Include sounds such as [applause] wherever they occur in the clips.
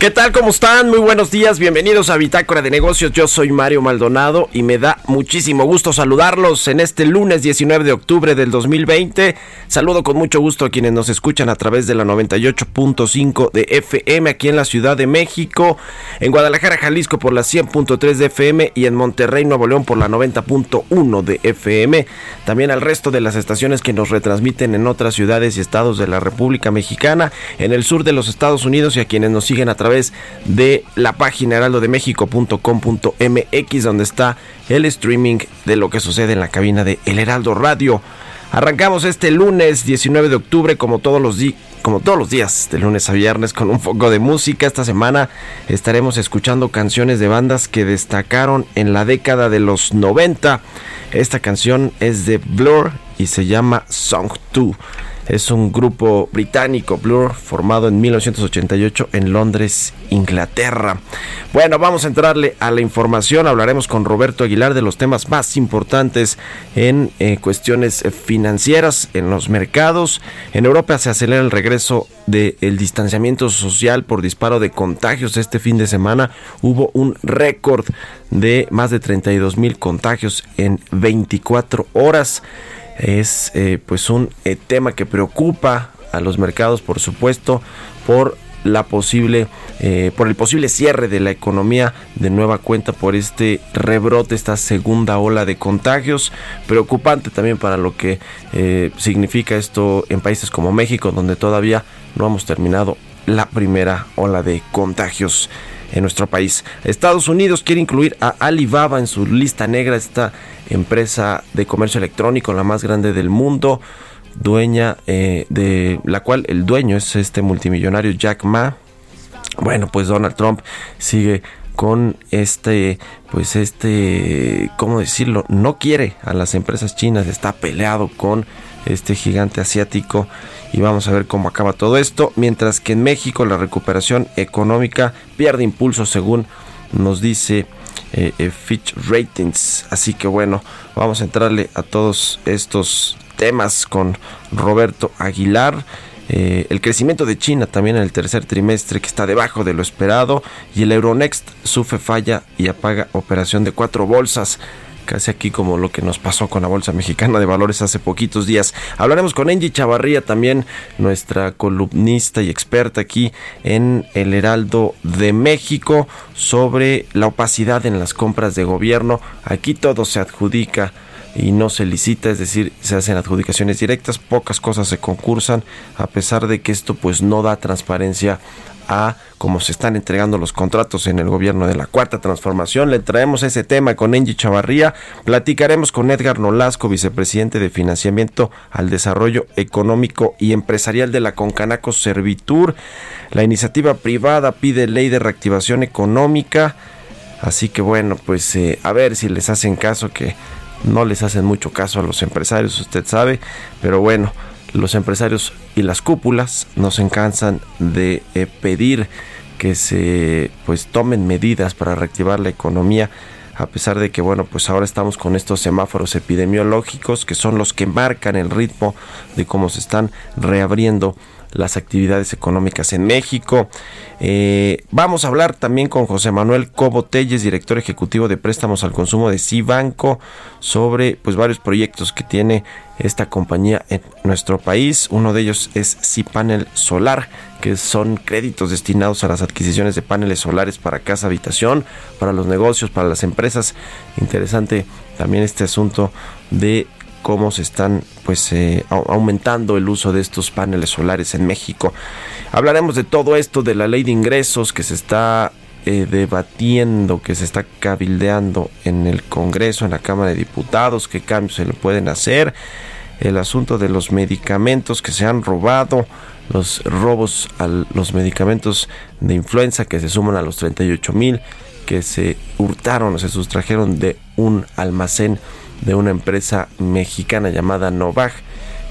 ¿Qué tal? ¿Cómo están? Muy buenos días, bienvenidos a Bitácora de Negocios. Yo soy Mario Maldonado y me da muchísimo gusto saludarlos en este lunes 19 de octubre del 2020. Saludo con mucho gusto a quienes nos escuchan a través de la 98.5 de FM aquí en la Ciudad de México, en Guadalajara, Jalisco por la 100.3 de FM y en Monterrey, Nuevo León por la 90.1 de FM. También al resto de las estaciones que nos retransmiten en otras ciudades y estados de la República Mexicana, en el sur de los Estados Unidos y a quienes nos siguen a través de la página heraldodemexico.com.mx donde está el streaming de lo que sucede en la cabina de El Heraldo Radio. Arrancamos este lunes 19 de octubre como todos los días como todos los días, de lunes a viernes, con un poco de música. Esta semana estaremos escuchando canciones de bandas que destacaron en la década de los 90. Esta canción es de Blur y se llama Song 2. Es un grupo británico, Blur, formado en 1988 en Londres, Inglaterra. Bueno, vamos a entrarle a la información. Hablaremos con Roberto Aguilar de los temas más importantes en eh, cuestiones financieras, en los mercados. En Europa se acelera el regreso del distanciamiento social por disparo de contagios. Este fin de semana hubo un récord de más de 32 mil contagios en 24 horas es eh, pues un eh, tema que preocupa a los mercados por supuesto por la posible eh, por el posible cierre de la economía de nueva cuenta por este rebrote esta segunda ola de contagios. Preocupante también para lo que significa esto en países como México donde todavía no hemos terminado la primera ola de contagios en nuestro país. Estados Unidos quiere incluir a Alibaba en su lista negra, esta empresa de comercio electrónico, la más grande del mundo, dueña eh, de la cual el dueño es este multimillonario Jack Ma. Bueno, pues Donald Trump sigue con este, pues este, ¿cómo decirlo? No quiere a las empresas chinas, está peleado con este gigante asiático y vamos a ver cómo acaba todo esto. Mientras que en México la recuperación económica pierde impulso según nos dice eh, eh, Fitch Ratings. Así que bueno, vamos a entrarle a todos estos temas con Roberto Aguilar. Eh, el crecimiento de China también en el tercer trimestre que está debajo de lo esperado y el Euronext sufre falla y apaga operación de cuatro bolsas casi aquí como lo que nos pasó con la Bolsa Mexicana de Valores hace poquitos días. Hablaremos con Angie Chavarría, también nuestra columnista y experta aquí en el Heraldo de México, sobre la opacidad en las compras de gobierno. Aquí todo se adjudica y no se licita, es decir, se hacen adjudicaciones directas, pocas cosas se concursan, a pesar de que esto pues no da transparencia a cómo se están entregando los contratos en el gobierno de la Cuarta Transformación. Le traemos ese tema con Angie Chavarría. Platicaremos con Edgar Nolasco, vicepresidente de Financiamiento al Desarrollo Económico y Empresarial de la Concanaco Servitur. La iniciativa privada pide ley de reactivación económica. Así que bueno, pues eh, a ver si les hacen caso que no les hacen mucho caso a los empresarios, usted sabe, pero bueno, los empresarios y las cúpulas no se cansan de eh, pedir que se pues tomen medidas para reactivar la economía a pesar de que, bueno, pues ahora estamos con estos semáforos epidemiológicos que son los que marcan el ritmo de cómo se están reabriendo las actividades económicas en México. Eh, vamos a hablar también con José Manuel Cobo Telles, director ejecutivo de préstamos al consumo de Cibanco, sobre pues varios proyectos que tiene esta compañía en nuestro país. Uno de ellos es Cipanel Solar, que son créditos destinados a las adquisiciones de paneles solares para casa, habitación, para los negocios, para las empresas. Interesante también este asunto de cómo se están pues eh, aumentando el uso de estos paneles solares en México. Hablaremos de todo esto, de la ley de ingresos que se está eh, debatiendo, que se está cabildeando en el Congreso, en la Cámara de Diputados, qué cambios se le pueden hacer, el asunto de los medicamentos que se han robado, los robos a los medicamentos de influenza que se suman a los 38 mil que se hurtaron o se sustrajeron de un almacén de una empresa mexicana llamada Novag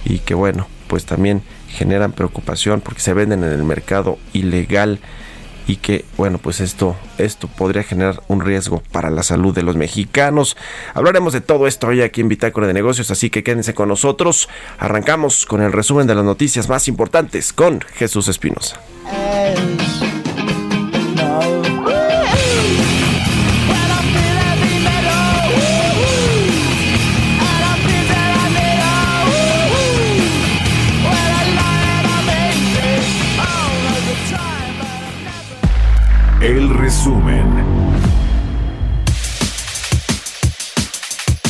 y que bueno, pues también generan preocupación porque se venden en el mercado ilegal y que bueno pues esto esto podría generar un riesgo para la salud de los mexicanos. Hablaremos de todo esto hoy aquí en Bitácora de Negocios así que quédense con nosotros. Arrancamos con el resumen de las noticias más importantes con Jesús Espinosa resumen.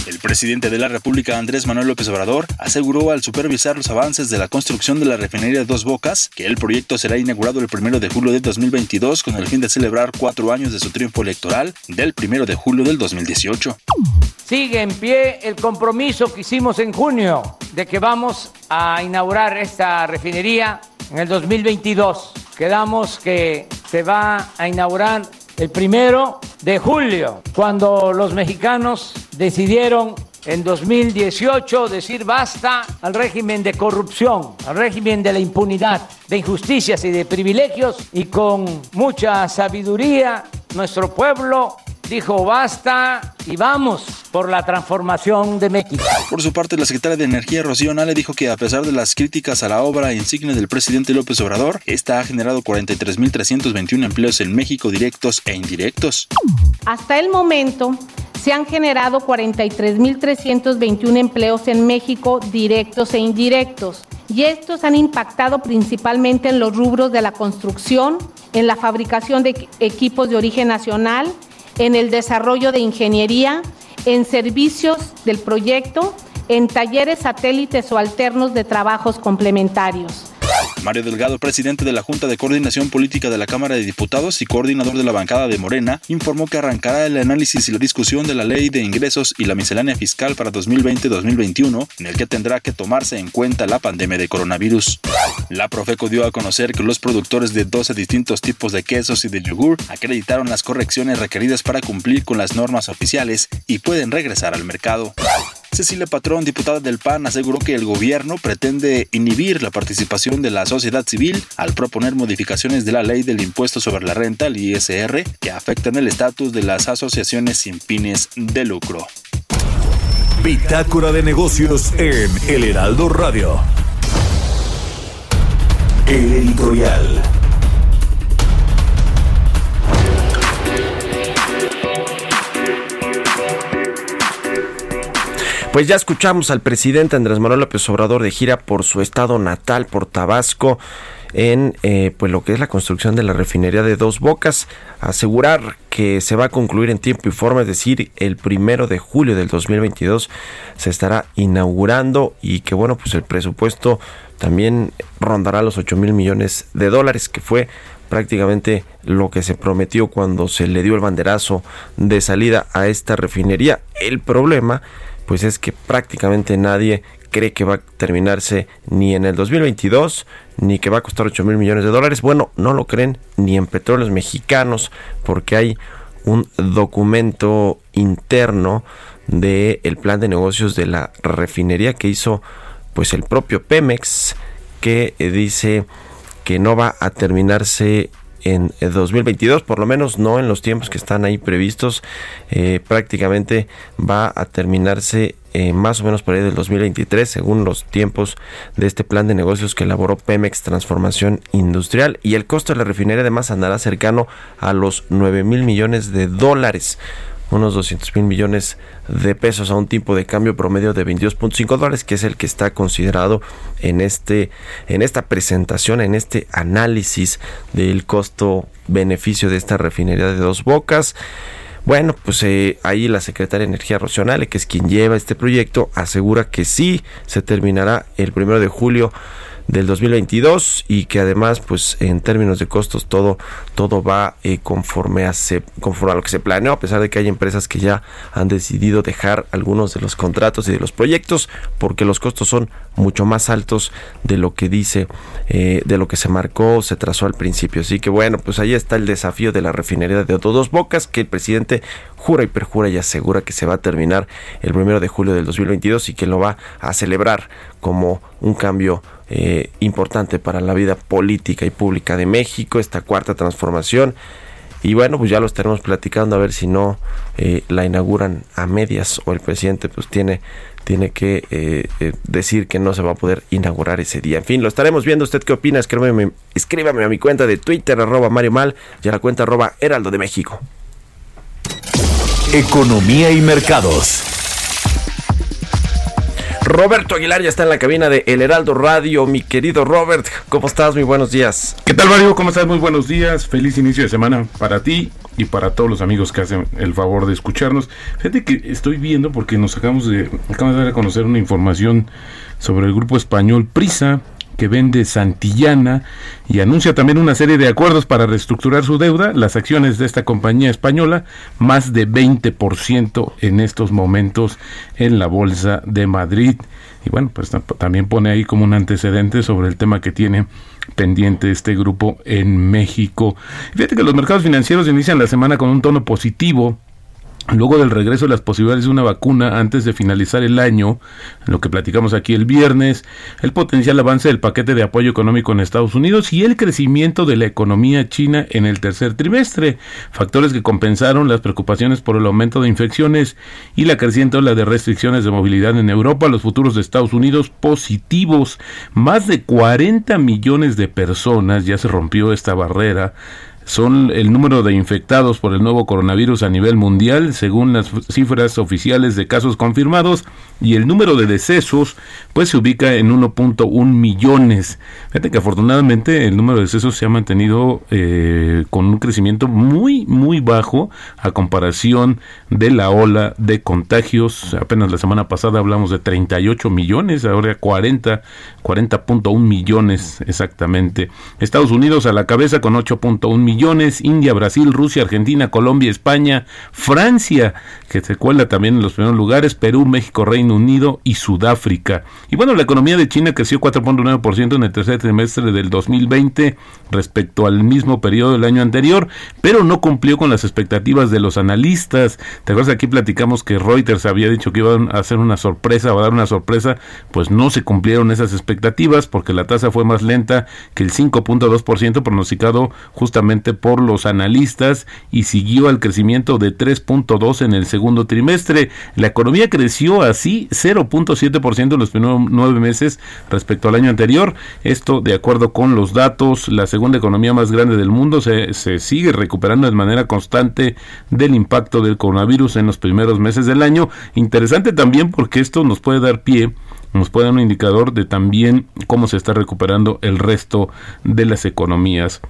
El presidente de la República, Andrés Manuel López Obrador, aseguró al supervisar los avances de la construcción de la refinería de Dos Bocas que el proyecto será inaugurado el primero de julio de 2022 con el fin de celebrar cuatro años de su triunfo electoral del primero de julio del 2018. Sigue en pie el compromiso que hicimos en junio de que vamos a inaugurar esta refinería en el 2022. Quedamos que se va a inaugurar el primero de julio, cuando los mexicanos decidieron en 2018 decir basta al régimen de corrupción, al régimen de la impunidad, de injusticias y de privilegios y con mucha sabiduría nuestro pueblo dijo basta y vamos por la transformación de México. Por su parte, la secretaria de Energía, Rocío Nale, dijo que a pesar de las críticas a la obra insignia del presidente López Obrador, esta ha generado 43.321 empleos en México directos e indirectos. Hasta el momento, se han generado 43.321 empleos en México directos e indirectos y estos han impactado principalmente en los rubros de la construcción, en la fabricación de equipos de origen nacional, en el desarrollo de ingeniería, en servicios del proyecto, en talleres satélites o alternos de trabajos complementarios. Mario Delgado, presidente de la Junta de Coordinación Política de la Cámara de Diputados y coordinador de la bancada de Morena, informó que arrancará el análisis y la discusión de la ley de ingresos y la miscelánea fiscal para 2020-2021, en el que tendrá que tomarse en cuenta la pandemia de coronavirus. La Profeco dio a conocer que los productores de 12 distintos tipos de quesos y de yogur acreditaron las correcciones requeridas para cumplir con las normas oficiales y pueden regresar al mercado. Cecilia Patrón, diputada del PAN, aseguró que el gobierno pretende inhibir la participación de la sociedad civil al proponer modificaciones de la ley del impuesto sobre la renta, el ISR, que afectan el estatus de las asociaciones sin fines de lucro. Bitácora de negocios en El Heraldo Radio. El editorial. Pues ya escuchamos al presidente Andrés Manuel López Obrador de gira por su estado natal, por Tabasco, en eh, pues lo que es la construcción de la refinería de Dos Bocas, asegurar que se va a concluir en tiempo y forma, es decir, el primero de julio del 2022 se estará inaugurando y que bueno, pues el presupuesto también rondará los 8 mil millones de dólares, que fue prácticamente lo que se prometió cuando se le dio el banderazo de salida a esta refinería. El problema pues es que prácticamente nadie cree que va a terminarse ni en el 2022 ni que va a costar 8 mil millones de dólares. Bueno, no lo creen ni en petróleos mexicanos porque hay un documento interno del el plan de negocios de la refinería que hizo pues el propio Pemex que dice que no va a terminarse en 2022, por lo menos no en los tiempos que están ahí previstos. Eh, prácticamente va a terminarse eh, más o menos por ahí del 2023, según los tiempos de este plan de negocios que elaboró Pemex Transformación Industrial. Y el costo de la refinería además andará cercano a los 9 mil millones de dólares unos 200 mil millones de pesos a un tipo de cambio promedio de 22.5 dólares, que es el que está considerado en este en esta presentación, en este análisis del costo beneficio de esta refinería de Dos Bocas. Bueno, pues eh, ahí la secretaria de Energía Rocionale, que es quien lleva este proyecto, asegura que sí se terminará el primero de julio del 2022 y que además pues en términos de costos todo todo va eh, conforme a se, conforme a lo que se planeó a pesar de que hay empresas que ya han decidido dejar algunos de los contratos y de los proyectos porque los costos son mucho más altos de lo que dice eh, de lo que se marcó se trazó al principio. Así que bueno pues ahí está el desafío de la refinería de Dos Bocas que el presidente jura y perjura y asegura que se va a terminar el primero de julio del 2022 y que lo va a celebrar como un cambio eh, importante para la vida política y pública de México, esta cuarta transformación. Y bueno, pues ya lo estaremos platicando a ver si no eh, la inauguran a medias o el presidente pues tiene, tiene que eh, decir que no se va a poder inaugurar ese día. En fin, lo estaremos viendo. ¿Usted qué opina? Escríbame, escríbame a mi cuenta de Twitter, arroba Mario Mal, y a la cuenta arroba Heraldo de México. Economía y mercados. Roberto Aguilar ya está en la cabina de El Heraldo Radio. Mi querido Robert, ¿cómo estás? Muy buenos días. ¿Qué tal, Mario? ¿Cómo estás? Muy buenos días. Feliz inicio de semana para ti y para todos los amigos que hacen el favor de escucharnos. Fíjate que estoy viendo porque nos acabamos de, acabamos de dar a conocer una información sobre el grupo español Prisa que vende Santillana y anuncia también una serie de acuerdos para reestructurar su deuda. Las acciones de esta compañía española, más de 20% en estos momentos en la Bolsa de Madrid. Y bueno, pues también pone ahí como un antecedente sobre el tema que tiene pendiente este grupo en México. Fíjate que los mercados financieros inician la semana con un tono positivo Luego del regreso de las posibilidades de una vacuna antes de finalizar el año, lo que platicamos aquí el viernes, el potencial avance del paquete de apoyo económico en Estados Unidos y el crecimiento de la economía china en el tercer trimestre, factores que compensaron las preocupaciones por el aumento de infecciones y la creciente ola de restricciones de movilidad en Europa, los futuros de Estados Unidos positivos. Más de 40 millones de personas ya se rompió esta barrera son el número de infectados por el nuevo coronavirus a nivel mundial, según las cifras oficiales de casos confirmados, y el número de decesos, pues se ubica en 1.1 millones. Fíjate que afortunadamente el número de decesos se ha mantenido eh, con un crecimiento muy, muy bajo a comparación de la ola de contagios. Apenas la semana pasada hablamos de 38 millones, ahora 40, 40.1 millones exactamente. Estados Unidos a la cabeza con 8.1 millones India, Brasil, Rusia, Argentina, Colombia, España, Francia, que se cuela también en los primeros lugares, Perú, México, Reino Unido y Sudáfrica. Y bueno, la economía de China creció 4.9% en el tercer trimestre del 2020 respecto al mismo periodo del año anterior, pero no cumplió con las expectativas de los analistas. ¿Te acuerdas? Aquí platicamos que Reuters había dicho que iban a hacer una sorpresa, va a dar una sorpresa, pues no se cumplieron esas expectativas porque la tasa fue más lenta que el 5.2% pronosticado justamente por los analistas y siguió al crecimiento de 3.2 en el segundo trimestre. La economía creció así 0.7% en los primeros nueve meses respecto al año anterior. Esto de acuerdo con los datos, la segunda economía más grande del mundo se, se sigue recuperando de manera constante del impacto del coronavirus en los primeros meses del año. Interesante también porque esto nos puede dar pie nos puede dar un indicador de también cómo se está recuperando el resto de las economías.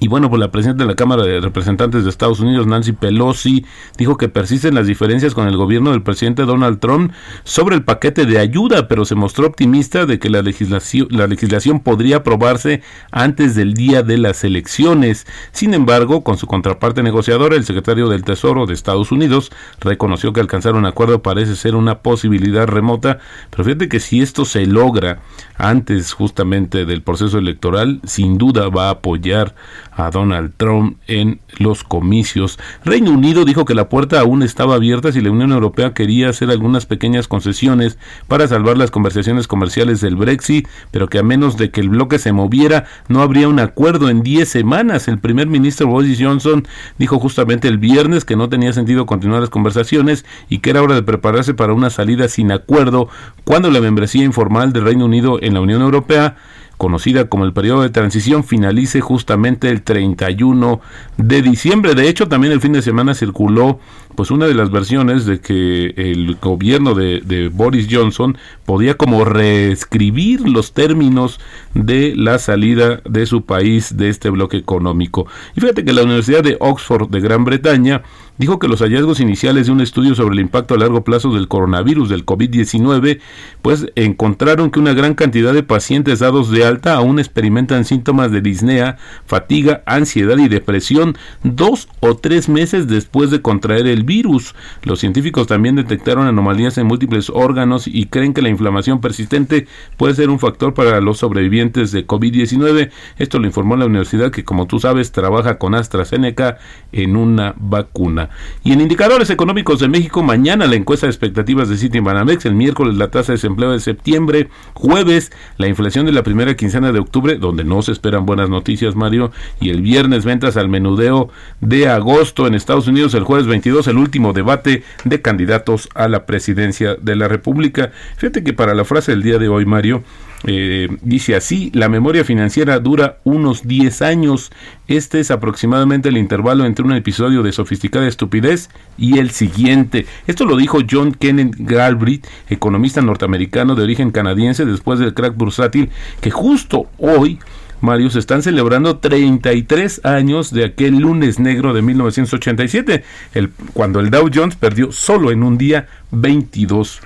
Y bueno, pues la presidenta de la Cámara de Representantes de Estados Unidos, Nancy Pelosi, dijo que persisten las diferencias con el gobierno del presidente Donald Trump sobre el paquete de ayuda, pero se mostró optimista de que la legislación, la legislación podría aprobarse antes del día de las elecciones. Sin embargo, con su contraparte negociadora, el secretario del Tesoro de Estados Unidos reconoció que alcanzar un acuerdo parece ser una posibilidad remota, pero fíjate que si esto se logra antes justamente del proceso electoral, sin duda va a apoyar a Donald Trump en los comicios. Reino Unido dijo que la puerta aún estaba abierta si la Unión Europea quería hacer algunas pequeñas concesiones para salvar las conversaciones comerciales del Brexit, pero que a menos de que el bloque se moviera no habría un acuerdo en 10 semanas. El primer ministro Boris Johnson dijo justamente el viernes que no tenía sentido continuar las conversaciones y que era hora de prepararse para una salida sin acuerdo cuando la membresía informal del Reino Unido en la Unión Europea conocida como el periodo de transición, finalice justamente el 31 de diciembre. De hecho, también el fin de semana circuló pues una de las versiones de que el gobierno de, de, Boris Johnson podía como reescribir los términos de la salida de su país de este bloque económico. Y fíjate que la Universidad de Oxford de Gran Bretaña dijo que los hallazgos iniciales de un estudio sobre el impacto a largo plazo del coronavirus del COVID-19, pues encontraron que una gran cantidad de pacientes dados de alta aún experimentan síntomas de disnea, fatiga, ansiedad y depresión dos o tres meses después de contraer el virus. Los científicos también detectaron anomalías en múltiples órganos y creen que la inflamación persistente puede ser un factor para los sobrevivientes de COVID-19. Esto lo informó la universidad que, como tú sabes, trabaja con AstraZeneca en una vacuna. Y en indicadores económicos de México, mañana la encuesta de expectativas de Citibanamex, el miércoles la tasa de desempleo de septiembre, jueves la inflación de la primera quincena de octubre, donde no se esperan buenas noticias, Mario, y el viernes ventas al menudeo de agosto en Estados Unidos, el jueves 22, el último debate de candidatos a la presidencia de la República. Fíjate que para la frase del día de hoy, Mario, eh, dice así, la memoria financiera dura unos 10 años. Este es aproximadamente el intervalo entre un episodio de sofisticada estupidez y el siguiente. Esto lo dijo John Kenneth Galbraith, economista norteamericano de origen canadiense, después del crack bursátil, que justo hoy Mario, se están celebrando 33 años de aquel lunes negro de 1987, el, cuando el Dow Jones perdió solo en un día 22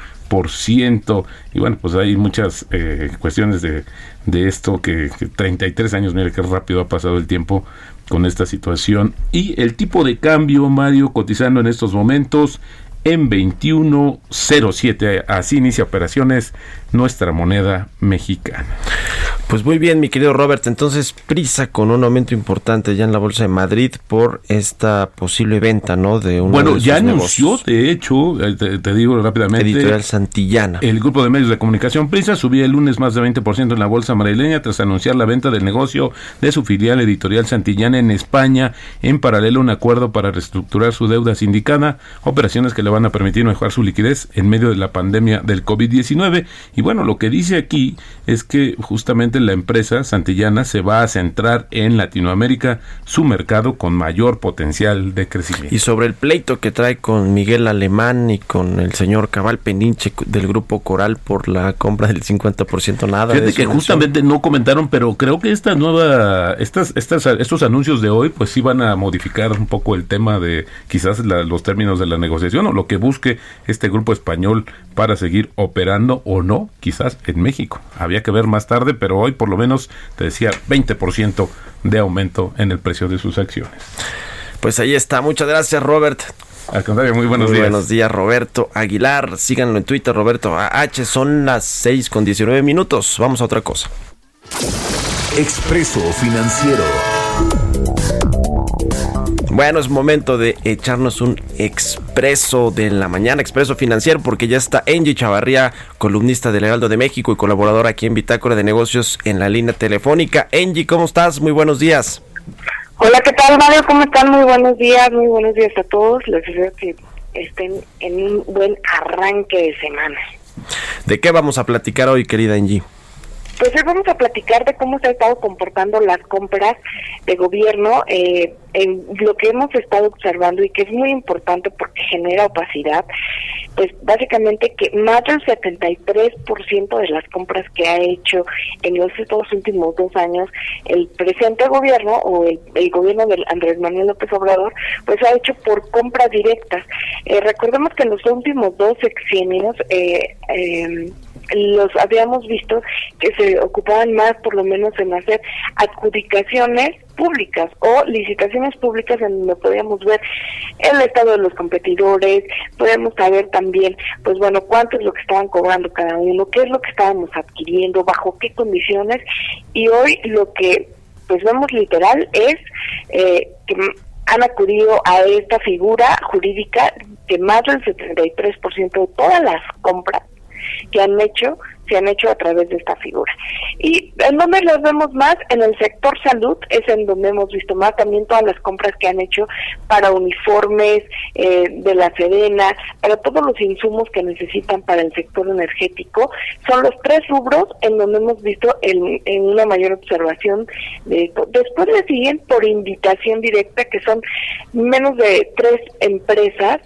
y bueno, pues hay muchas eh, cuestiones de, de esto que, que, 33 años, mire qué rápido ha pasado el tiempo con esta situación. Y el tipo de cambio, Mario, cotizando en estos momentos en 21.07. Así inicia operaciones nuestra moneda mexicana. Pues muy bien, mi querido Robert. Entonces, prisa con un aumento importante ya en la Bolsa de Madrid por esta posible venta, ¿no? De un Bueno, ya anunció, de hecho, eh, te, te, digo rápidamente. Editorial Santillana. El grupo de medios de comunicación Prisa subía el lunes más de 20% en la Bolsa madrileña tras anunciar la venta del negocio de su filial Editorial Santillana en España. En paralelo, un acuerdo para reestructurar su deuda sindicada, operaciones que le van a permitir mejorar su liquidez en medio de la pandemia del COVID-19. Y bueno, lo que dice aquí es que justamente la empresa Santillana se va a centrar en Latinoamérica, su mercado con mayor potencial de crecimiento. Y sobre el pleito que trae con Miguel Alemán y con el señor Cabal Peninche del grupo Coral por la compra del 50% nada. Fíjate que justamente no comentaron, pero creo que esta nueva, estas, estas, estos anuncios de hoy, pues sí van a modificar un poco el tema de quizás la, los términos de la negociación o lo que busque este grupo español para seguir operando o no, quizás en México. Había que ver más tarde, pero hoy por lo menos te decía 20% de aumento en el precio de sus acciones. Pues ahí está. Muchas gracias, Robert. Al contrario, muy buenos muy días. Buenos días, Roberto Aguilar. Síganlo en Twitter, Roberto H. Son las 6 con 19 minutos. Vamos a otra cosa. Expreso Financiero. Bueno, es momento de echarnos un expreso de la mañana, expreso financiero, porque ya está Angie Chavarría, columnista del Heraldo de México y colaboradora aquí en Bitácora de Negocios en la línea telefónica. Angie, ¿cómo estás? Muy buenos días. Hola, ¿qué tal, Mario? ¿Cómo están? Muy buenos días, muy buenos días a todos. Les deseo que estén en un buen arranque de semana. ¿De qué vamos a platicar hoy, querida Angie? Pues hoy vamos a platicar de cómo se han estado comportando las compras de gobierno, eh, en lo que hemos estado observando y que es muy importante porque genera opacidad, pues básicamente que más del 73% de las compras que ha hecho en los estos últimos dos años el presente gobierno o el, gobierno de Andrés Manuel López Obrador, pues ha hecho por compras directas. Eh, recordemos que en los últimos dos sexenios, eh, eh, los habíamos visto que se ocupaban más por lo menos en hacer adjudicaciones públicas o licitaciones públicas en donde podíamos ver el estado de los competidores, podemos saber también, pues bueno, cuánto es lo que estaban cobrando cada uno, qué es lo que estábamos adquiriendo, bajo qué condiciones. Y hoy lo que pues vemos literal es eh, que han acudido a esta figura jurídica que más del 73% de todas las compras que han hecho se han hecho a través de esta figura. ¿Y en donde las vemos más? En el sector salud es en donde hemos visto más también todas las compras que han hecho para uniformes eh, de la Sedena, para todos los insumos que necesitan para el sector energético. Son los tres rubros en donde hemos visto el- en una mayor observación de esto. Después le siguen por invitación directa, que son menos de tres empresas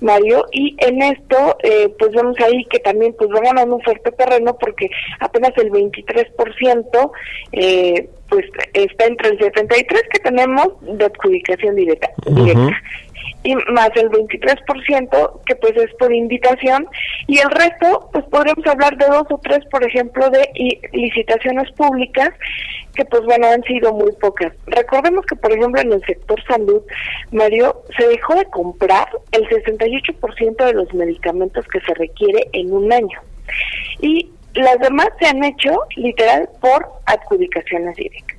Mario, y en esto, eh, pues vemos ahí que también pues va ganando un fuerte terreno porque apenas el 23% eh, pues está entre el 73 que tenemos de adjudicación directa, directa y más el 23% que pues es por invitación y el resto pues podríamos hablar de dos o tres por ejemplo de licitaciones públicas que pues bueno han sido muy pocas. Recordemos que por ejemplo en el sector salud Mario se dejó de comprar el 68% de los medicamentos que se requiere en un año. Y las demás se han hecho literal por adjudicaciones directas.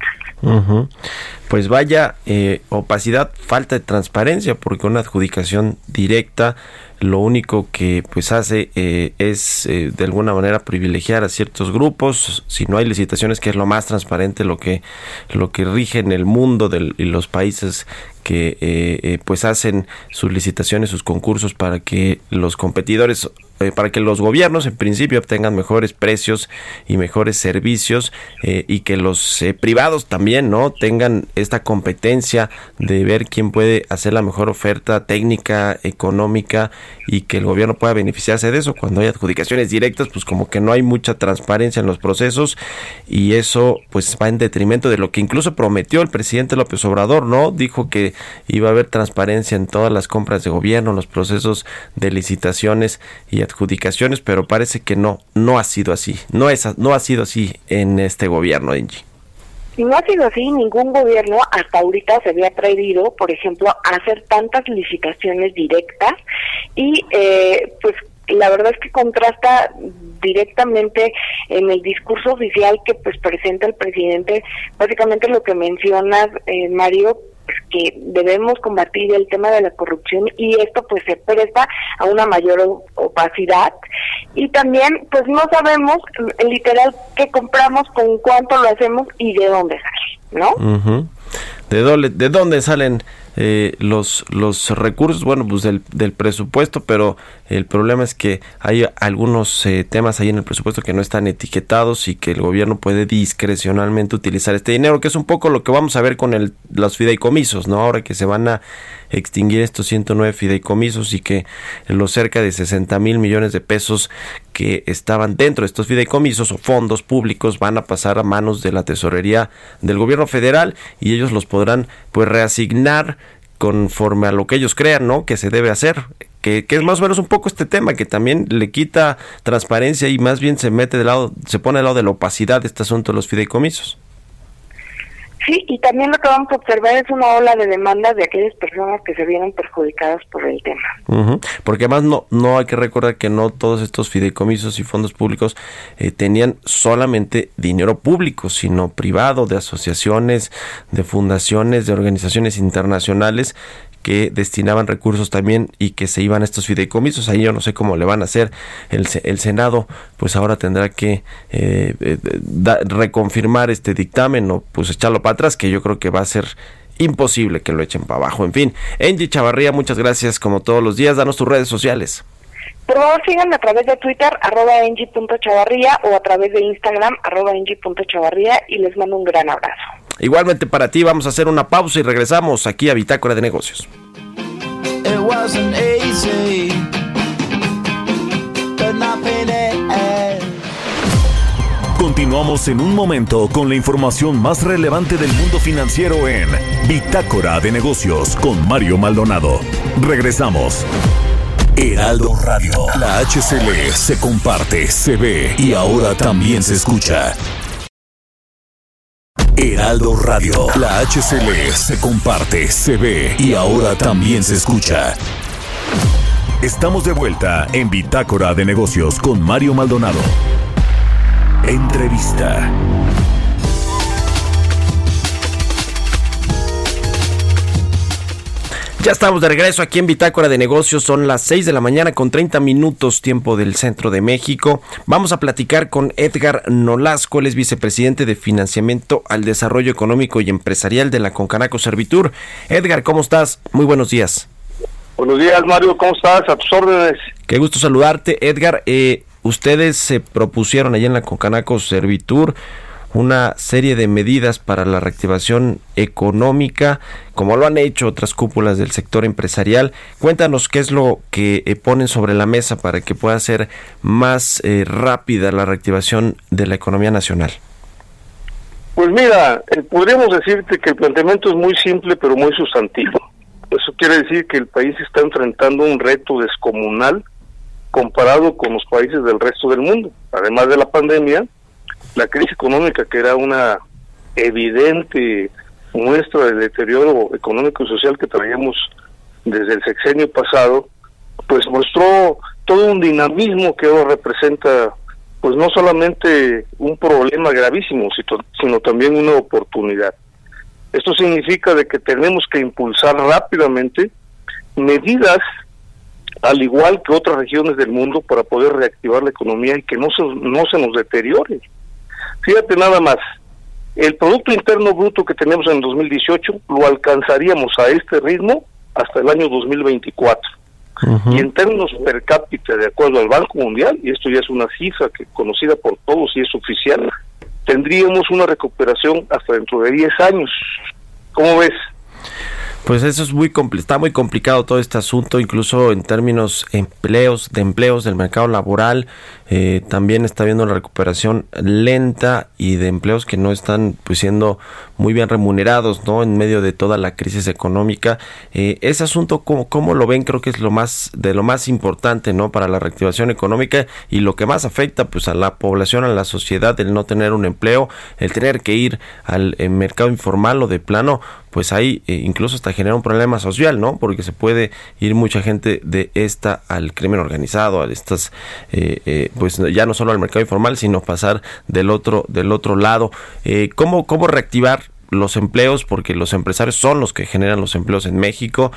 Pues vaya eh, opacidad, falta de transparencia, porque una adjudicación directa lo único que pues hace eh, es eh, de alguna manera privilegiar a ciertos grupos. Si no hay licitaciones, que es lo más transparente, lo que lo que rige en el mundo y los países que eh, eh, pues hacen sus licitaciones, sus concursos para que los competidores eh, para que los gobiernos en principio obtengan mejores precios y mejores servicios eh, y que los eh, privados también no tengan esta competencia de ver quién puede hacer la mejor oferta técnica económica y que el gobierno pueda beneficiarse de eso. Cuando hay adjudicaciones directas pues como que no hay mucha transparencia en los procesos y eso pues va en detrimento de lo que incluso prometió el presidente López Obrador no dijo que iba a haber transparencia en todas las compras de gobierno los procesos de licitaciones y adjudicaciones pero parece que no no ha sido así no es no ha sido así en este gobierno Angie. Y no ha sido así, ningún gobierno hasta ahorita se había atrevido, por ejemplo, a hacer tantas licitaciones directas y eh, pues la verdad es que contrasta directamente en el discurso oficial que pues presenta el presidente, básicamente lo que mencionas, eh, Mario, que debemos combatir el tema de la corrupción y esto pues se presta a una mayor opacidad y también pues no sabemos eh, literal qué compramos, con cuánto lo hacemos y de dónde sale, ¿no? Ujú. ¿De dónde, de dónde salen eh, los, los recursos? Bueno, pues del, del presupuesto, pero el problema es que hay algunos eh, temas ahí en el presupuesto que no están etiquetados y que el gobierno puede discrecionalmente utilizar este dinero, que es un poco lo que vamos a ver con el, los fideicomisos, ¿no? Ahora que se van a extinguir estos 109 fideicomisos y que los cerca de 60 mil millones de pesos que estaban dentro de estos fideicomisos o fondos públicos van a pasar a manos de la tesorería del gobierno federal y ellos los podrán pues reasignar conforme a lo que ellos crean, ¿no? Que se debe hacer. Que, que es más o menos un poco este tema que también le quita transparencia y más bien se mete del lado, se pone al lado de la opacidad de este asunto de los fideicomisos. Sí, y también lo que vamos a observar es una ola de demandas de aquellas personas que se vieron perjudicadas por el tema. Ujú, Porque además no, no hay que recordar que no todos estos fideicomisos y fondos públicos eh, tenían solamente dinero público, sino privado, de asociaciones, de fundaciones, de organizaciones internacionales que destinaban recursos también y que se iban estos fideicomisos. Ahí yo no sé cómo le van a hacer. El, el Senado pues ahora tendrá que eh, eh, reconfirmar este dictamen o pues echarlo para atrás, que yo creo que va a ser imposible que lo echen para abajo. En fin, Angie Chavarría, muchas gracias como todos los días. Danos tus redes sociales. Por favor, síganme a través de Twitter, arroba engie.chavarría o a través de Instagram, arroba engie.chavarría y les mando un gran abrazo. Igualmente para ti vamos a hacer una pausa y regresamos aquí a Bitácora de Negocios. Continuamos en un momento con la información más relevante del mundo financiero en Bitácora de Negocios con Mario Maldonado. Regresamos. Heraldo Radio. La HCL se comparte, se ve y ahora también se escucha. Heraldo Radio. La HCL se comparte, se ve y ahora también se escucha. Estamos de vuelta en Bitácora de Negocios con Mario Maldonado. Entrevista. Ya estamos de regreso aquí en Bitácora de Negocios. Son las 6 de la mañana con 30 minutos tiempo del centro de México. Vamos a platicar con Edgar Nolasco, él es vicepresidente de Financiamiento al Desarrollo Económico y Empresarial de la Concanaco Servitur. Edgar, ¿cómo estás? Muy buenos días. Buenos días, Mario. ¿Cómo estás? A tus órdenes. Qué gusto saludarte, Edgar. Eh, ustedes se propusieron allá en la Concanaco Servitur una serie de medidas para la reactivación económica, como lo han hecho otras cúpulas del sector empresarial. Cuéntanos qué es lo que eh, ponen sobre la mesa para que pueda ser más eh, rápida la reactivación de la economía nacional. Pues mira, eh, podríamos decirte que el planteamiento es muy simple pero muy sustantivo. Eso quiere decir que el país está enfrentando un reto descomunal comparado con los países del resto del mundo. Además de la pandemia, la crisis económica, que era una evidente muestra del deterioro económico y social que traíamos desde el sexenio pasado, pues mostró todo un dinamismo que ahora representa pues no solamente un problema gravísimo, sino también una oportunidad. Esto significa de que tenemos que impulsar rápidamente medidas al igual que otras regiones del mundo para poder reactivar la economía y que no se, no se nos deteriore. Fíjate nada más, el Producto Interno Bruto que tenemos en 2018 lo alcanzaríamos a este ritmo hasta el año 2024. Y en términos per cápita, de acuerdo al Banco Mundial, y esto ya es una cifra que conocida por todos y es oficial, tendríamos una recuperación hasta dentro de 10 años. ¿Cómo ves? Pues eso es muy está muy complicado todo este asunto, incluso en términos empleos, de empleos del mercado laboral, eh, también está viendo la recuperación lenta y de empleos que no están pues siendo muy bien remunerados, ¿no? En medio de toda la crisis económica. Eh, ese asunto, ¿cómo, ¿cómo, lo ven? Creo que es lo más, de lo más importante, ¿no? Para la reactivación económica y lo que más afecta, pues, a la población, a la sociedad, el no tener un empleo, el tener que ir al eh, mercado informal o de plano, pues ahí eh, incluso hasta genera un problema social, ¿no? Porque se puede ir mucha gente de esta al crimen organizado, a estas, eh, pues ya no solo al mercado informal, sino pasar del otro, del otro lado. ¿cómo, ¿Cómo reactivar los empleos, porque los empresarios son los que generan los empleos en México,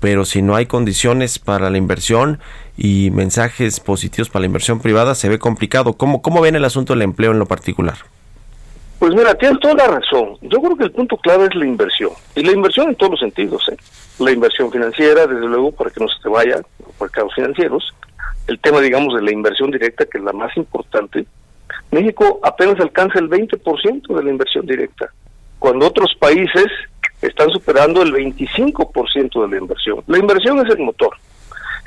pero si no hay condiciones para la inversión y mensajes positivos para la inversión privada, se ve complicado. ¿Cómo, cómo ven el asunto del empleo en lo particular? Pues mira, tienes toda la razón. Yo creo que el punto clave es la inversión. Y la inversión en todos los sentidos. ¿eh? La inversión financiera, desde luego, para que no se te vaya los mercados financieros. El tema, digamos, de la inversión directa, que es la más importante. México apenas alcanza el 20% de la inversión directa cuando otros países están superando el 25% de la inversión. La inversión es el motor.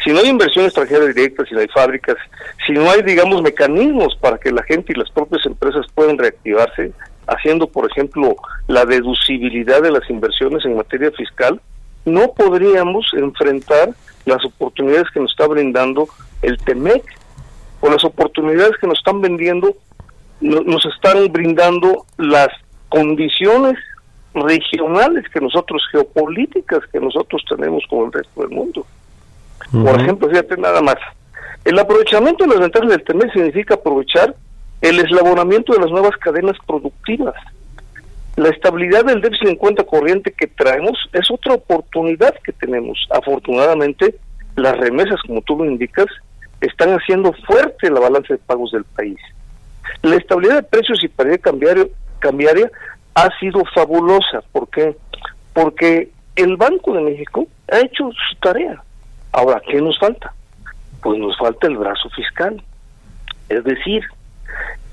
Si no hay inversión extranjera directa, si no hay fábricas, si no hay, digamos, mecanismos para que la gente y las propias empresas puedan reactivarse, haciendo, por ejemplo, la deducibilidad de las inversiones en materia fiscal, no podríamos enfrentar las oportunidades que nos está brindando el TEMEC o las oportunidades que nos están vendiendo, nos están brindando las condiciones regionales que nosotros, geopolíticas que nosotros tenemos con el resto del mundo. Por ejemplo, fíjate nada más, el aprovechamiento de las ventajas del TEMEC significa aprovechar el eslabonamiento de las nuevas cadenas productivas. La estabilidad del déficit en cuenta corriente que traemos es otra oportunidad que tenemos. Afortunadamente, las remesas, como tú lo indicas, están haciendo fuerte la balanza de pagos del país. La estabilidad de precios y paridad cambiaria ha sido fabulosa. ¿Por qué? Porque el Banco de México ha hecho su tarea. Ahora, ¿qué nos falta? Pues nos falta el brazo fiscal. Es decir,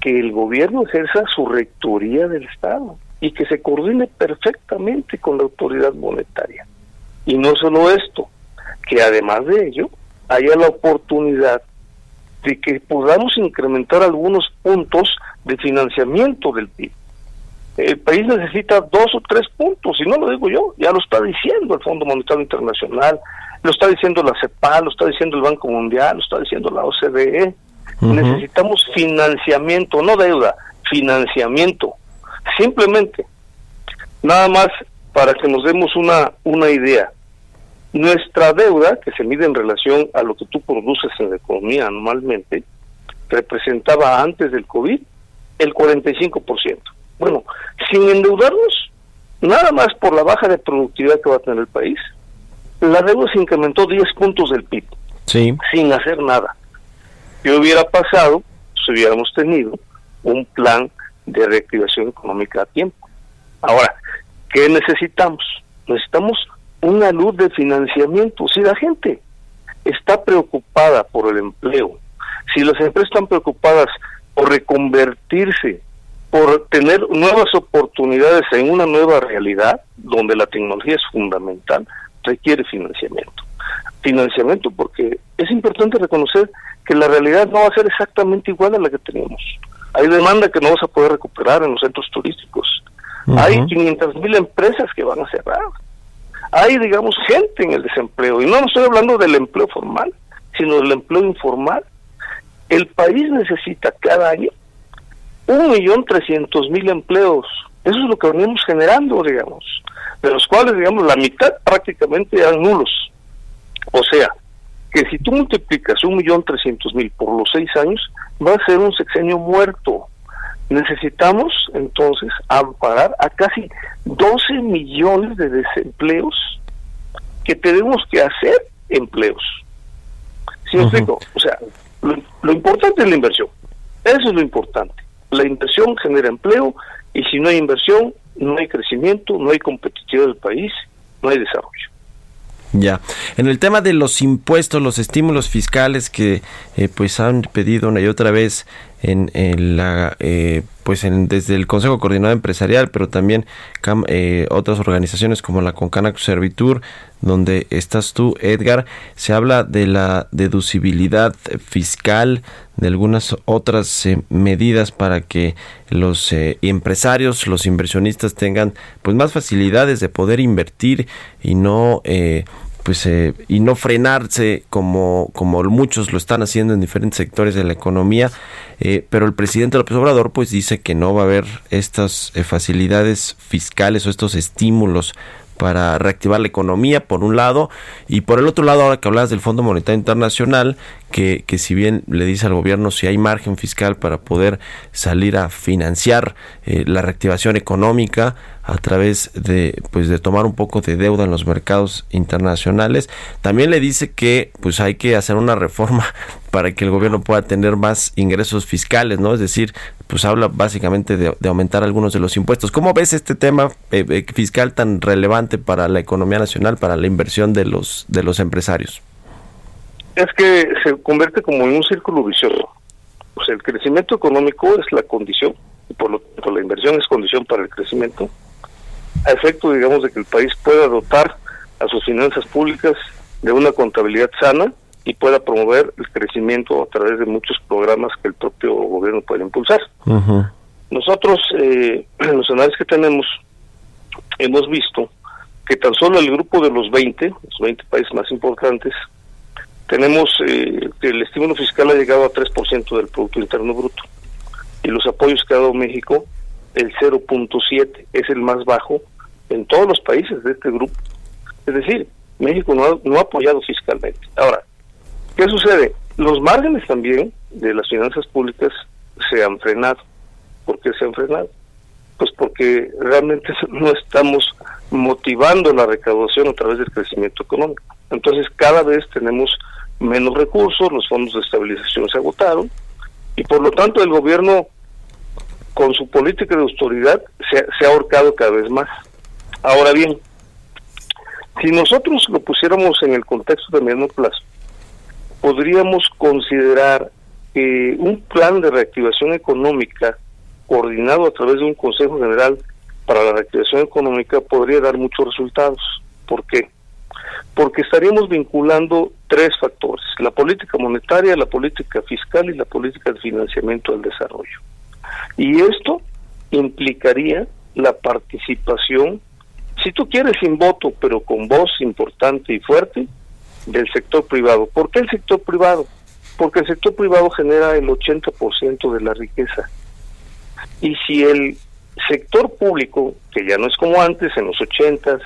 que el gobierno ejerza su rectoría del Estado y que se coordine perfectamente con la autoridad monetaria. Y no solo esto, que además de ello haya la oportunidad de que podamos incrementar algunos puntos de financiamiento del PIB el país necesita dos o tres puntos, y no lo digo yo, ya lo está diciendo el Fondo Monetario Internacional, lo está diciendo la CEPAL, lo está diciendo el Banco Mundial, lo está diciendo la OCDE. Necesitamos financiamiento, no deuda, financiamiento. Simplemente, nada más para que nos demos una, una idea. Nuestra deuda, que se mide en relación a lo que tú produces en la economía anualmente, representaba antes del COVID el 45%. Bueno, sin endeudarnos, nada más por la baja de productividad que va a tener el país, la deuda se incrementó 10 puntos del PIB Sí. sin hacer nada. ¿Qué hubiera pasado si hubiéramos tenido un plan de reactivación económica a tiempo? Ahora, ¿qué necesitamos? Necesitamos una luz de financiamiento. Si la gente está preocupada por el empleo, si las empresas están preocupadas por reconvertirse, por tener nuevas oportunidades en una nueva realidad, donde la tecnología es fundamental, requiere financiamiento. Financiamiento porque es importante reconocer que la realidad no va a ser exactamente igual a la que teníamos. Hay demanda que no vas a poder recuperar en los centros turísticos. Hay 500 mil empresas que van a cerrar. Hay, digamos, gente en el desempleo. Y no, estoy hablando del empleo formal, sino del empleo informal. El país necesita cada año un millón trescientos mil empleos. Eso es lo que venimos generando, digamos, de los cuales, digamos, la mitad prácticamente eran nulos. O sea, que si tú multiplicas un millón trescientos mil por los seis años, va a ser un sexenio muerto. Necesitamos entonces amparar a casi 12 millones de desempleos que tenemos que hacer empleos. ¿Sí me explico? O sea, lo, lo importante es la inversión. Eso es lo importante. La inversión genera empleo y si no hay inversión, no hay crecimiento, no hay competitividad del país, no hay desarrollo. Ya. En el tema de los impuestos, los estímulos fiscales que eh, pues han pedido una y otra vez en, en la eh, pues en, desde el Consejo Coordinado Empresarial, pero también eh, otras organizaciones como la Concanac Servitur, donde estás tú, Edgar, se habla de la deducibilidad fiscal, de algunas otras eh, medidas para que los eh, empresarios, los inversionistas tengan pues más facilidades de poder invertir y no eh, pues eh, y no frenarse como como muchos lo están haciendo en diferentes sectores de la economía eh, pero el presidente López Obrador pues dice que no va a haber estas eh, facilidades fiscales o estos estímulos para reactivar la economía por un lado y por el otro lado ahora que hablas del Fondo Monetario Internacional que, que si bien le dice al gobierno si hay margen fiscal para poder salir a financiar eh, la reactivación económica a través de pues de tomar un poco de deuda en los mercados internacionales también le dice que pues hay que hacer una reforma [laughs] para que el gobierno pueda tener más ingresos fiscales no es decir pues habla básicamente de, de aumentar algunos de los impuestos. Cómo ves este tema eh, eh, fiscal tan relevante para la economía nacional para la inversión de los de los empresarios Es que se convierte como en un círculo vicioso. O sea, el crecimiento económico es la condición, y por lo tanto la inversión es condición para el crecimiento, a efecto, digamos, de que el país pueda dotar a sus finanzas públicas de una contabilidad sana y pueda promover el crecimiento a través de muchos programas que el propio gobierno puede impulsar. Nosotros, eh, [clears throat] en los análisis que tenemos, hemos visto que tan solo el grupo de los 20, los 20 países más importantes, tenemos eh, que el estímulo fiscal ha llegado a 3% del Producto Interno Bruto y los apoyos que ha dado México, el 0.7, es el más bajo en todos los países de este grupo. Es decir, México no ha, no ha apoyado fiscalmente. Ahora, ¿qué sucede? Los márgenes también de las finanzas públicas se han frenado. ¿Por qué se han frenado? Pues porque realmente [laughs] no estamos motivando la recaudación a través del crecimiento económico. Entonces cada vez tenemos menos recursos, los fondos de estabilización se agotaron y por lo tanto el gobierno con su política de autoridad se, ha ahorcado cada vez más. Ahora bien, si nosotros lo pusiéramos en el contexto de mediano plazo, podríamos considerar que un plan de reactivación económica coordinado a través de un Consejo General para la Reactivación Económica podría dar muchos resultados. ¿Por qué? Porque estaríamos vinculando tres factores, la política monetaria, la política fiscal y la política de financiamiento del desarrollo. Y esto implicaría la participación, si tú quieres sin voto, pero con voz importante y fuerte, del sector privado. ¿Por qué el sector privado? Porque el sector privado genera el 80% de la riqueza. Y si el sector público, que ya no es como antes, en los 80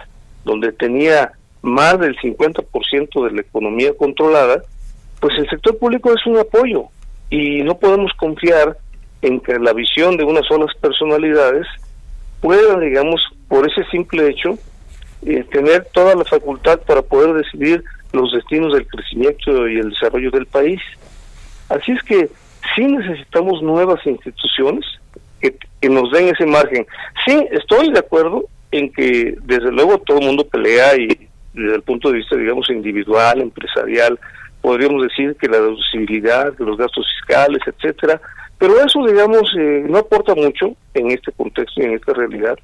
donde tenía más del 50% de la economía controlada, pues el sector público es un apoyo y no podemos confiar en que la visión de unas solas personalidades pueda, digamos, por ese simple hecho, eh, tener toda la facultad para poder decidir los destinos del crecimiento y el desarrollo del país. Así es que sí necesitamos nuevas instituciones que, que nos den ese margen. Sí, estoy de acuerdo en que desde luego todo el mundo pelea y desde el punto de vista, digamos, individual, empresarial, podríamos decir que la deducibilidad de los gastos fiscales, etcétera, pero eso, digamos, eh, no aporta mucho en este contexto y en esta realidad,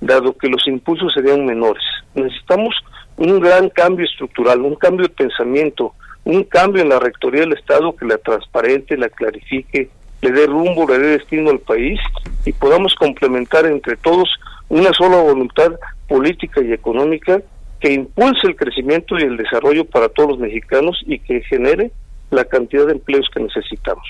dado que los impulsos serían menores. Necesitamos un gran cambio estructural, un cambio de pensamiento, un cambio en la rectoría del Estado que la transparente, la clarifique, le dé rumbo, le dé destino al país y podamos complementar entre todos una sola voluntad política y económica que impulse el crecimiento y el desarrollo para todos los mexicanos y que genere la cantidad de empleos que necesitamos.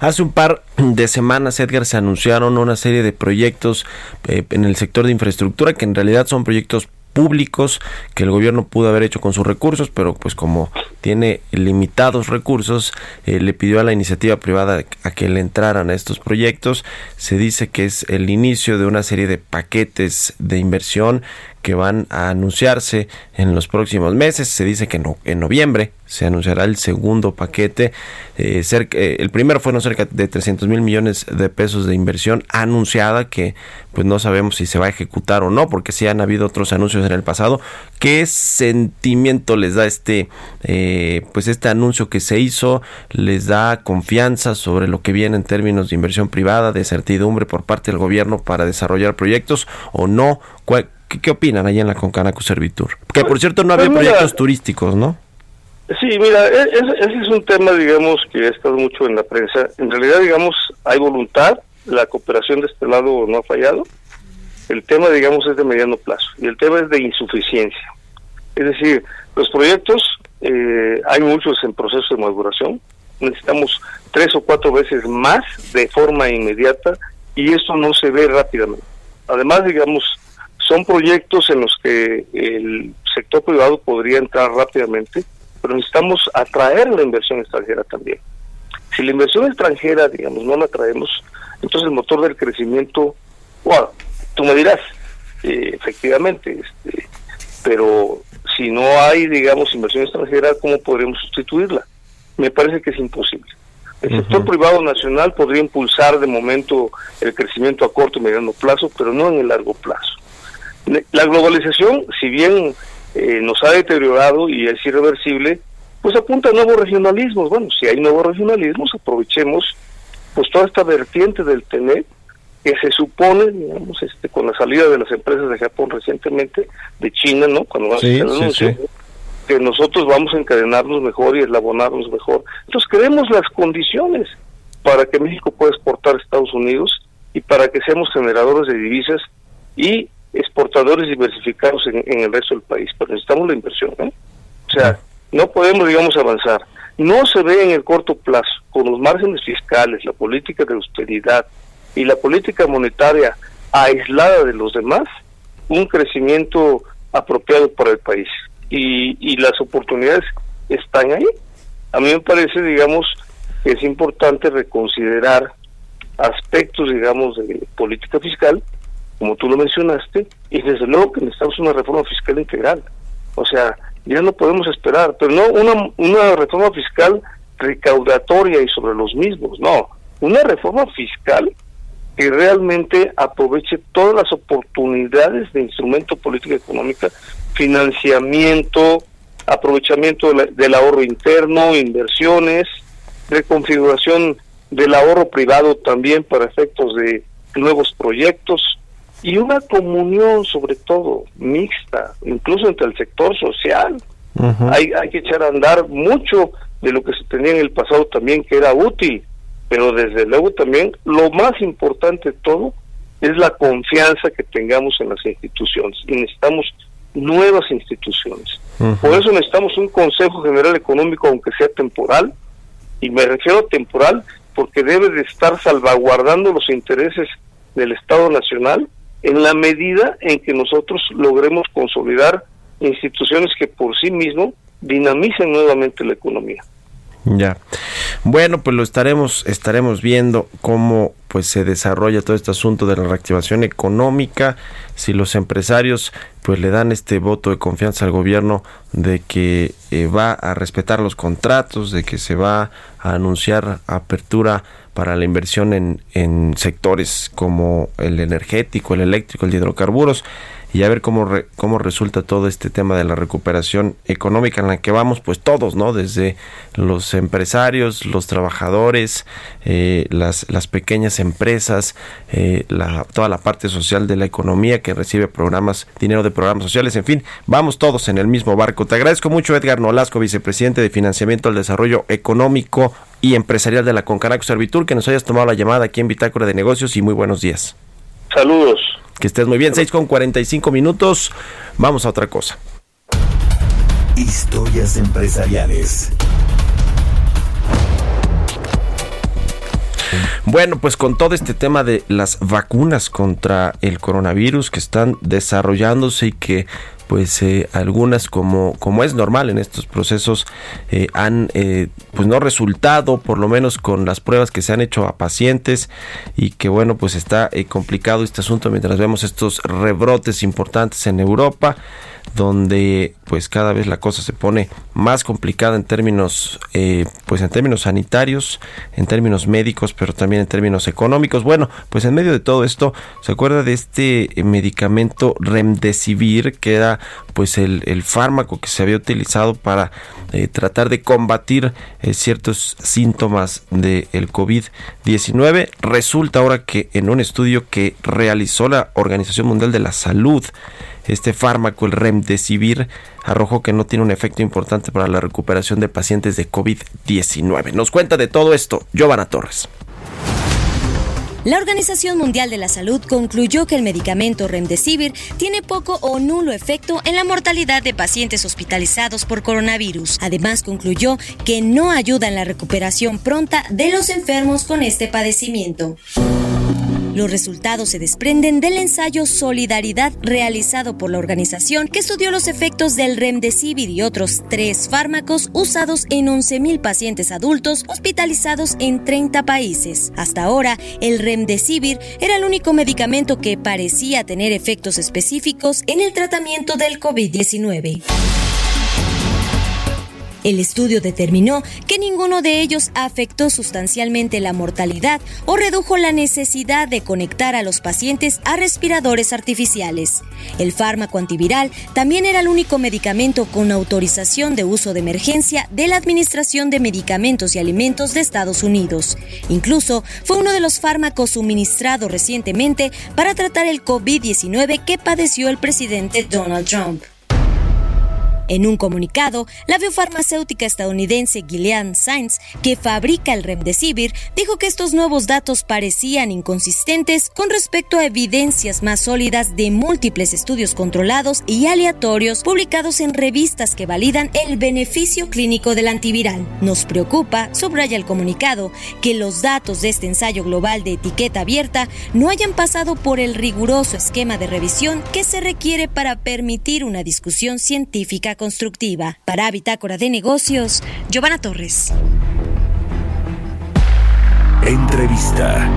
Hace un par de semanas, Edgar, se anunciaron una serie de proyectos eh, en el sector de infraestructura que en realidad son proyectos públicos que el gobierno pudo haber hecho con sus recursos, pero pues como tiene limitados recursos, eh, le pidió a la iniciativa privada a que le entraran a estos proyectos. Se dice que es el inicio de una serie de paquetes de inversión que van a anunciarse en los próximos meses. Se dice que en noviembre se anunciará el segundo paquete. Eh, eh, el primero fueron cerca de 300 mil millones de pesos de inversión anunciada que pues no sabemos si se va a ejecutar o no porque sí han habido otros anuncios en el pasado. ¿Qué sentimiento les da este eh, pues este anuncio que se hizo? ¿Les da confianza sobre lo que viene en términos de inversión privada, de certidumbre por parte del gobierno para desarrollar proyectos o no? ¿Cuál, ¿Qué, qué opinan ahí en la Concanaco Servitur? Que por cierto no había Pues mira, proyectos turísticos, ¿no? Sí, mira, e- ese, ese es un tema, digamos, que ha estado mucho en la prensa. En realidad, digamos, hay voluntad, la cooperación de este lado no ha fallado. El tema, digamos, es de mediano plazo y el tema es de insuficiencia. Es decir, los proyectos, eh, hay muchos en proceso de maduración. Necesitamos tres o cuatro veces más de forma inmediata y eso no se ve rápidamente. Además, digamos, son proyectos en los que el sector privado podría entrar rápidamente, pero necesitamos atraer la inversión extranjera también. Si la inversión extranjera, digamos, no la traemos, entonces el motor del crecimiento, bueno, tú me dirás, eh, efectivamente, este, pero si no hay, digamos, inversión extranjera, ¿cómo podremos sustituirla? Me parece que es imposible. El sector privado nacional podría impulsar de momento el crecimiento a corto y mediano plazo, pero no en el largo plazo. La globalización, si bien eh, nos ha deteriorado y es irreversible, pues apunta a nuevos regionalismos. Bueno, si hay nuevos regionalismos, aprovechemos pues toda esta vertiente del TENET que se supone, digamos, este, con la salida de las empresas de Japón recientemente, de China, ¿no? Cuando van a Sí, hacer el sí, anuncio, sí. que nosotros vamos a encadenarnos mejor y eslabonarnos mejor. Entonces, creemos las condiciones para que México pueda exportar a Estados Unidos y para que seamos generadores de divisas y exportadores diversificados en, el resto del país. Pero necesitamos la inversión, ¿eh? O sea, no podemos, digamos, avanzar. No se ve en el corto plazo, con los márgenes fiscales, la política de austeridad y la política monetaria aislada de los demás, un crecimiento apropiado para el país. Y, y las oportunidades están ahí. A mí me parece, digamos, que es importante reconsiderar aspectos, digamos, de política fiscal, como tú lo mencionaste, y desde luego que necesitamos una reforma fiscal integral. O sea, ya no podemos esperar, pero no una, una reforma fiscal recaudatoria y sobre los mismos, no, una reforma fiscal que realmente aproveche todas las oportunidades de instrumento política económica, financiamiento, aprovechamiento del ahorro interno, inversiones, reconfiguración del ahorro privado también para efectos de nuevos proyectos y una comunión sobre todo mixta, incluso entre el sector social. hay, hay que echar a andar mucho de lo que se tenía en el pasado también que era útil, pero desde luego también lo más importante de todo es la confianza que tengamos en las instituciones y necesitamos nuevas instituciones. Por eso necesitamos un Consejo General Económico, aunque sea temporal, y me refiero a temporal porque debe de estar salvaguardando los intereses del Estado Nacional en la medida en que nosotros logremos consolidar instituciones que por sí mismo dinamicen nuevamente la economía. Ya. Bueno, pues lo estaremos, estaremos viendo cómo pues se desarrolla todo este asunto de la reactivación económica, si los empresarios pues le dan este voto de confianza al gobierno de que eh, va a respetar los contratos, de que se va a anunciar apertura para la inversión en, en sectores como el energético, el eléctrico, el hidrocarburos y a ver cómo, re- cómo resulta todo este tema de la recuperación económica en la que vamos, pues todos, ¿no? Desde los empresarios, los trabajadores, eh, las, las pequeñas empresas, eh, toda la parte social de la economía que recibe programas, dinero de programas sociales, en fin, vamos todos en el mismo barco. Te agradezco mucho, Edgar Nolasco, vicepresidente de Financiamiento al Desarrollo Económico y Empresarial de la Concanaco Servitur, que nos hayas tomado la llamada aquí en Bitácora de Negocios y muy buenos días. Saludos. Que estés muy bien, 6 con 45 minutos. Vamos a otra cosa. Historias empresariales. Bueno, pues con todo este tema de las vacunas contra el coronavirus que están desarrollándose y que pues eh, algunas como como es normal en estos procesos eh, han eh, pues no resultado por lo menos con las pruebas que se han hecho a pacientes y que bueno pues está eh, complicado este asunto mientras vemos estos rebrotes importantes en Europa donde pues cada vez la cosa se pone más complicada en términos eh, pues en términos sanitarios en términos médicos pero también en términos económicos. Bueno pues en medio de todo esto se acuerda de este medicamento remdesivir que era pues el, el fármaco que se había utilizado para eh, tratar de combatir eh, ciertos síntomas del COVID-19 resulta ahora que en un estudio que realizó la Organización Mundial de la Salud este fármaco, el remdesivir, arrojó que no tiene un efecto importante para la recuperación de pacientes de COVID-19. Nos cuenta de todo esto Giovanna Torres. La Organización Mundial de la Salud concluyó que el medicamento Remdesivir tiene poco o nulo efecto en la mortalidad de pacientes hospitalizados por coronavirus. Además, concluyó que no ayuda en la recuperación pronta de los enfermos con este padecimiento. Los resultados se desprenden del ensayo Solidaridad realizado por la organización que estudió los efectos del Remdesivir y otros tres fármacos usados en 11.000 pacientes adultos hospitalizados en 30 países. Hasta ahora, el Remdesivir era el único medicamento que parecía tener efectos específicos en el tratamiento del COVID-19. El estudio determinó que ninguno de ellos afectó sustancialmente la mortalidad o redujo la necesidad de conectar a los pacientes a respiradores artificiales. El fármaco antiviral también era el único medicamento con autorización de uso de emergencia de la Administración de Medicamentos y Alimentos de Estados Unidos. Incluso fue uno de los fármacos suministrados recientemente para tratar el COVID-19 que padeció el presidente Donald Trump. En un comunicado, la biofarmacéutica estadounidense Gilead Sciences, que fabrica el Remdesivir, dijo que estos nuevos datos parecían inconsistentes con respecto a evidencias más sólidas de múltiples estudios controlados y aleatorios publicados en revistas que validan el beneficio clínico del antiviral. Nos preocupa, subraya el comunicado, que los datos de este ensayo global de etiqueta abierta no hayan pasado por el riguroso esquema de revisión que se requiere para permitir una discusión científica constructiva. Para Bitácora de Negocios, Giovanna Torres. Entrevista.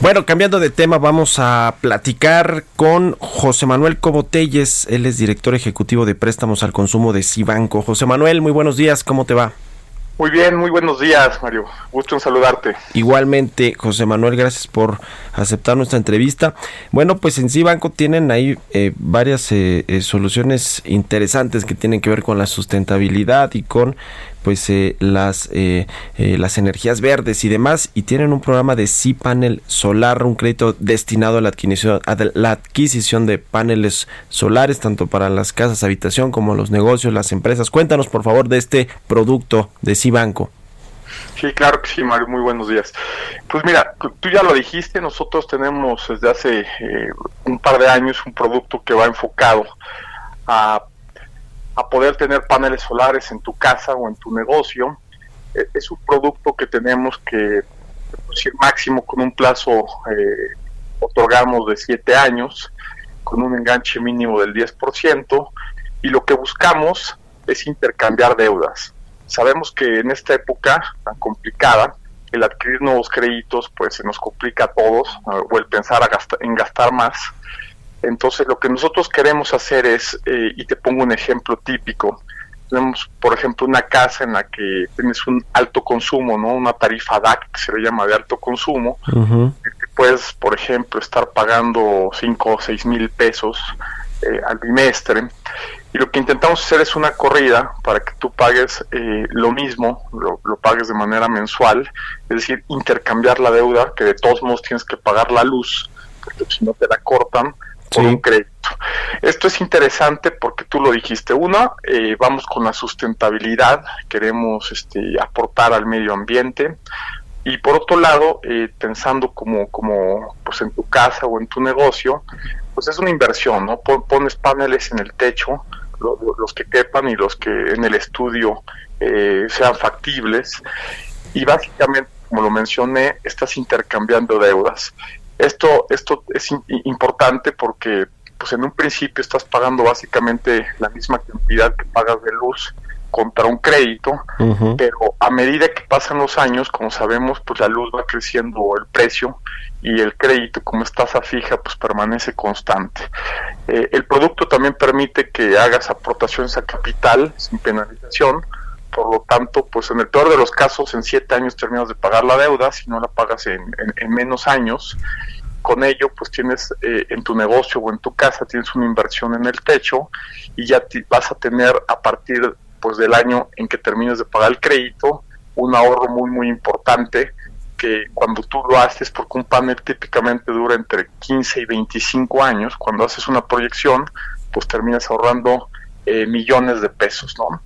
Bueno, cambiando de tema, vamos a platicar con José Manuel Cobotelles. Él es director ejecutivo de préstamos al consumo de Cibanco. José Manuel, muy buenos días, ¿cómo te va? Muy bien, muy buenos días, Mario. Gusto en saludarte. Igualmente, José Manuel, gracias por aceptar nuestra entrevista. Bueno, pues en Cibanco tienen ahí eh, varias eh, eh, soluciones interesantes que tienen que ver con la sustentabilidad y con pues eh, las eh, eh, las energías verdes y demás y tienen un programa de C-Panel solar, un crédito destinado a la adquisición, a la adquisición de paneles solares tanto para las casas, habitación como los negocios, las empresas. Cuéntanos por favor de este producto de Cibanco. Sí, claro que sí, Mario. Muy buenos días. Pues mira, tú ya lo dijiste, nosotros tenemos desde hace eh, un par de años un producto que va enfocado a, a poder tener paneles solares en tu casa o en tu negocio. Eh, es un producto que tenemos que, producir máximo con un plazo, eh, otorgamos de 7 años, con un enganche mínimo del 10%. y lo que buscamos es intercambiar deudas. Sabemos que en esta época tan complicada, el adquirir nuevos créditos pues se nos complica a todos uh, o el pensar a en gastar más. Entonces lo que nosotros queremos hacer es, eh, y te pongo un ejemplo típico, tenemos por ejemplo una casa en la que tienes un alto consumo, ¿no? una tarifa DAC que se le llama de alto consumo, que puedes por ejemplo estar pagando 5 o 6 mil pesos eh, al bimestre y lo que intentamos hacer es una corrida para que tú pagues eh, lo mismo, lo, lo pagues de manera mensual, es decir, intercambiar la deuda, que de todos modos tienes que pagar la luz, porque si no te la cortan, por un crédito. Esto es interesante porque tú lo dijiste. Una, eh, vamos con la sustentabilidad, queremos este, aportar al medio ambiente. Y por otro lado, eh, pensando como, como pues en tu casa o en tu negocio, pues es una inversión, ¿no? Pon- Pones paneles en el techo, lo- lo- los que quepan y los que en el estudio eh, sean factibles. Y básicamente, como lo mencioné, estás intercambiando deudas. Esto, esto es in- importante porque pues en un principio estás pagando básicamente la misma cantidad que pagas de luz contra un crédito, pero a medida que pasan los años, como sabemos, pues la luz va creciendo el precio y el crédito, como es tasa fija, pues permanece constante. Eh, el producto también permite que hagas aportaciones a capital sin penalización, por lo tanto, pues en el peor de los casos, en siete años terminas de pagar la deuda, si no la pagas en, en- en menos años. Con ello, pues tienes eh, en tu negocio o en tu casa, tienes una inversión en el techo y ya vas a tener a partir pues del año en que termines de pagar el crédito un ahorro muy muy importante que cuando tú lo haces, porque un panel típicamente dura entre 15 y 25 años, cuando haces una proyección, pues terminas ahorrando eh, millones de pesos, ¿no?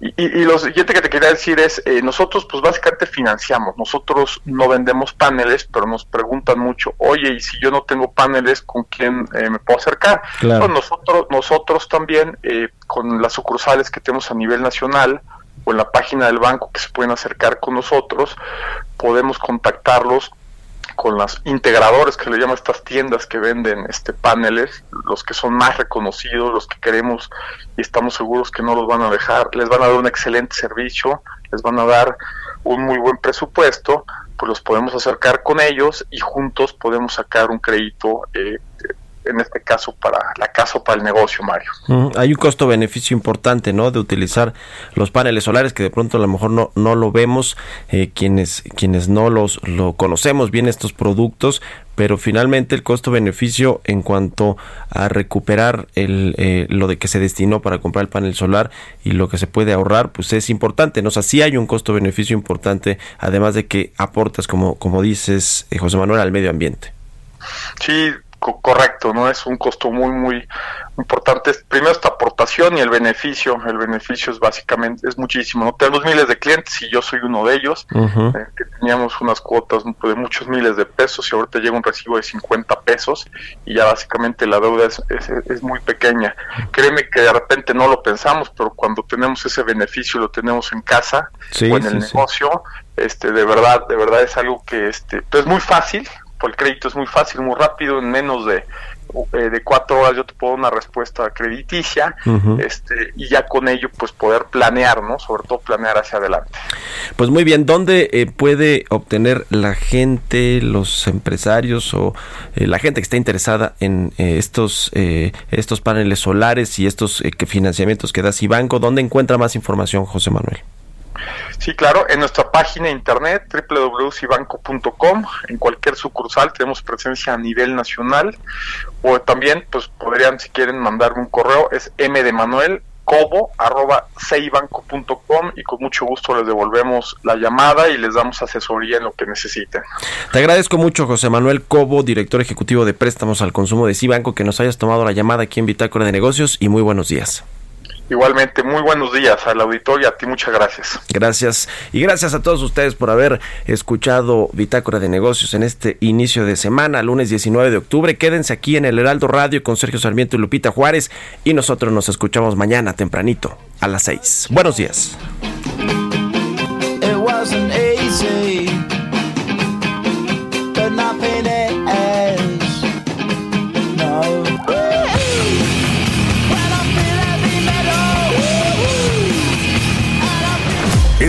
Y, y- y lo siguiente que te quería decir es, eh, nosotros pues básicamente financiamos, nosotros no vendemos paneles, pero nos preguntan mucho, oye, y si yo no tengo paneles, ¿con quién eh, me puedo acercar? Claro. Pues nosotros, nosotros también, eh, con las sucursales que tenemos a nivel nacional, o en la página del banco que se pueden acercar con nosotros, podemos contactarlos con las integradores que le llaman estas tiendas que venden este paneles, los que son más reconocidos, los que queremos y estamos seguros que no los van a dejar, les van a dar un excelente servicio, les van a dar un muy buen presupuesto, pues los podemos acercar con ellos y juntos podemos sacar un crédito, eh, en este caso para la casa o para el negocio, Mario. Mm, Hay un costo-beneficio importante, ¿no? De utilizar los paneles solares que de pronto a lo mejor no, no lo vemos, eh, quienes, quienes no los lo conocemos bien estos productos, pero finalmente el costo-beneficio en cuanto a recuperar el, eh, lo de que se destinó para comprar el panel solar y lo que se puede ahorrar, pues es importante, ¿no? O sea, sí hay un costo-beneficio importante, además de que aportas, como, como dices, eh, José Manuel, al medio ambiente. Sí, co- correcto, ¿no? Es un costo muy, muy importante. Primero esta aportación y el beneficio. El beneficio es básicamente, es muchísimo, ¿no? Tenemos miles de clientes y yo soy uno de ellos, eh, que teníamos unas cuotas de muchos miles de pesos y ahorita llega un recibo de 50 pesos y ya básicamente la deuda es, es, es muy pequeña. Créeme que de repente no lo pensamos, pero cuando tenemos ese beneficio lo tenemos en casa Sí, o en el sí, sí. negocio, este, de verdad, de verdad es algo que, este, pues es muy fácil, pues el crédito es muy fácil, muy rápido, en menos de, eh, de cuatro horas yo te puedo dar una respuesta crediticia, este, y ya con ello pues poder planear, ¿no? Sobre todo planear hacia adelante. Pues muy bien, ¿dónde eh, puede obtener la gente, los empresarios o eh, la gente que está interesada en eh, estos estos paneles solares y estos que financiamientos que da Cibanco? ¿Dónde encuentra más información, José Manuel? Sí, claro, en nuestra página internet www.cibanco.com, en cualquier sucursal tenemos presencia a nivel nacional o también pues podrían si quieren mandarme un correo, es m de Manuel cobo ceibanco.com y con mucho gusto les devolvemos la llamada y les damos asesoría en lo que necesiten. Te agradezco mucho, José Manuel Cobo, director ejecutivo de préstamos al consumo de Cibanco, que nos hayas tomado la llamada aquí en Bitácora de Negocios y muy buenos días. Igualmente, muy buenos días al auditorio y a ti muchas gracias. Gracias. Y gracias a todos ustedes por haber escuchado Bitácora de Negocios en este inicio de semana, lunes 19 de octubre. Quédense aquí en el Heraldo Radio con Sergio Sarmiento y Lupita Juárez y nosotros nos escuchamos mañana tempranito a las 6. Buenos días.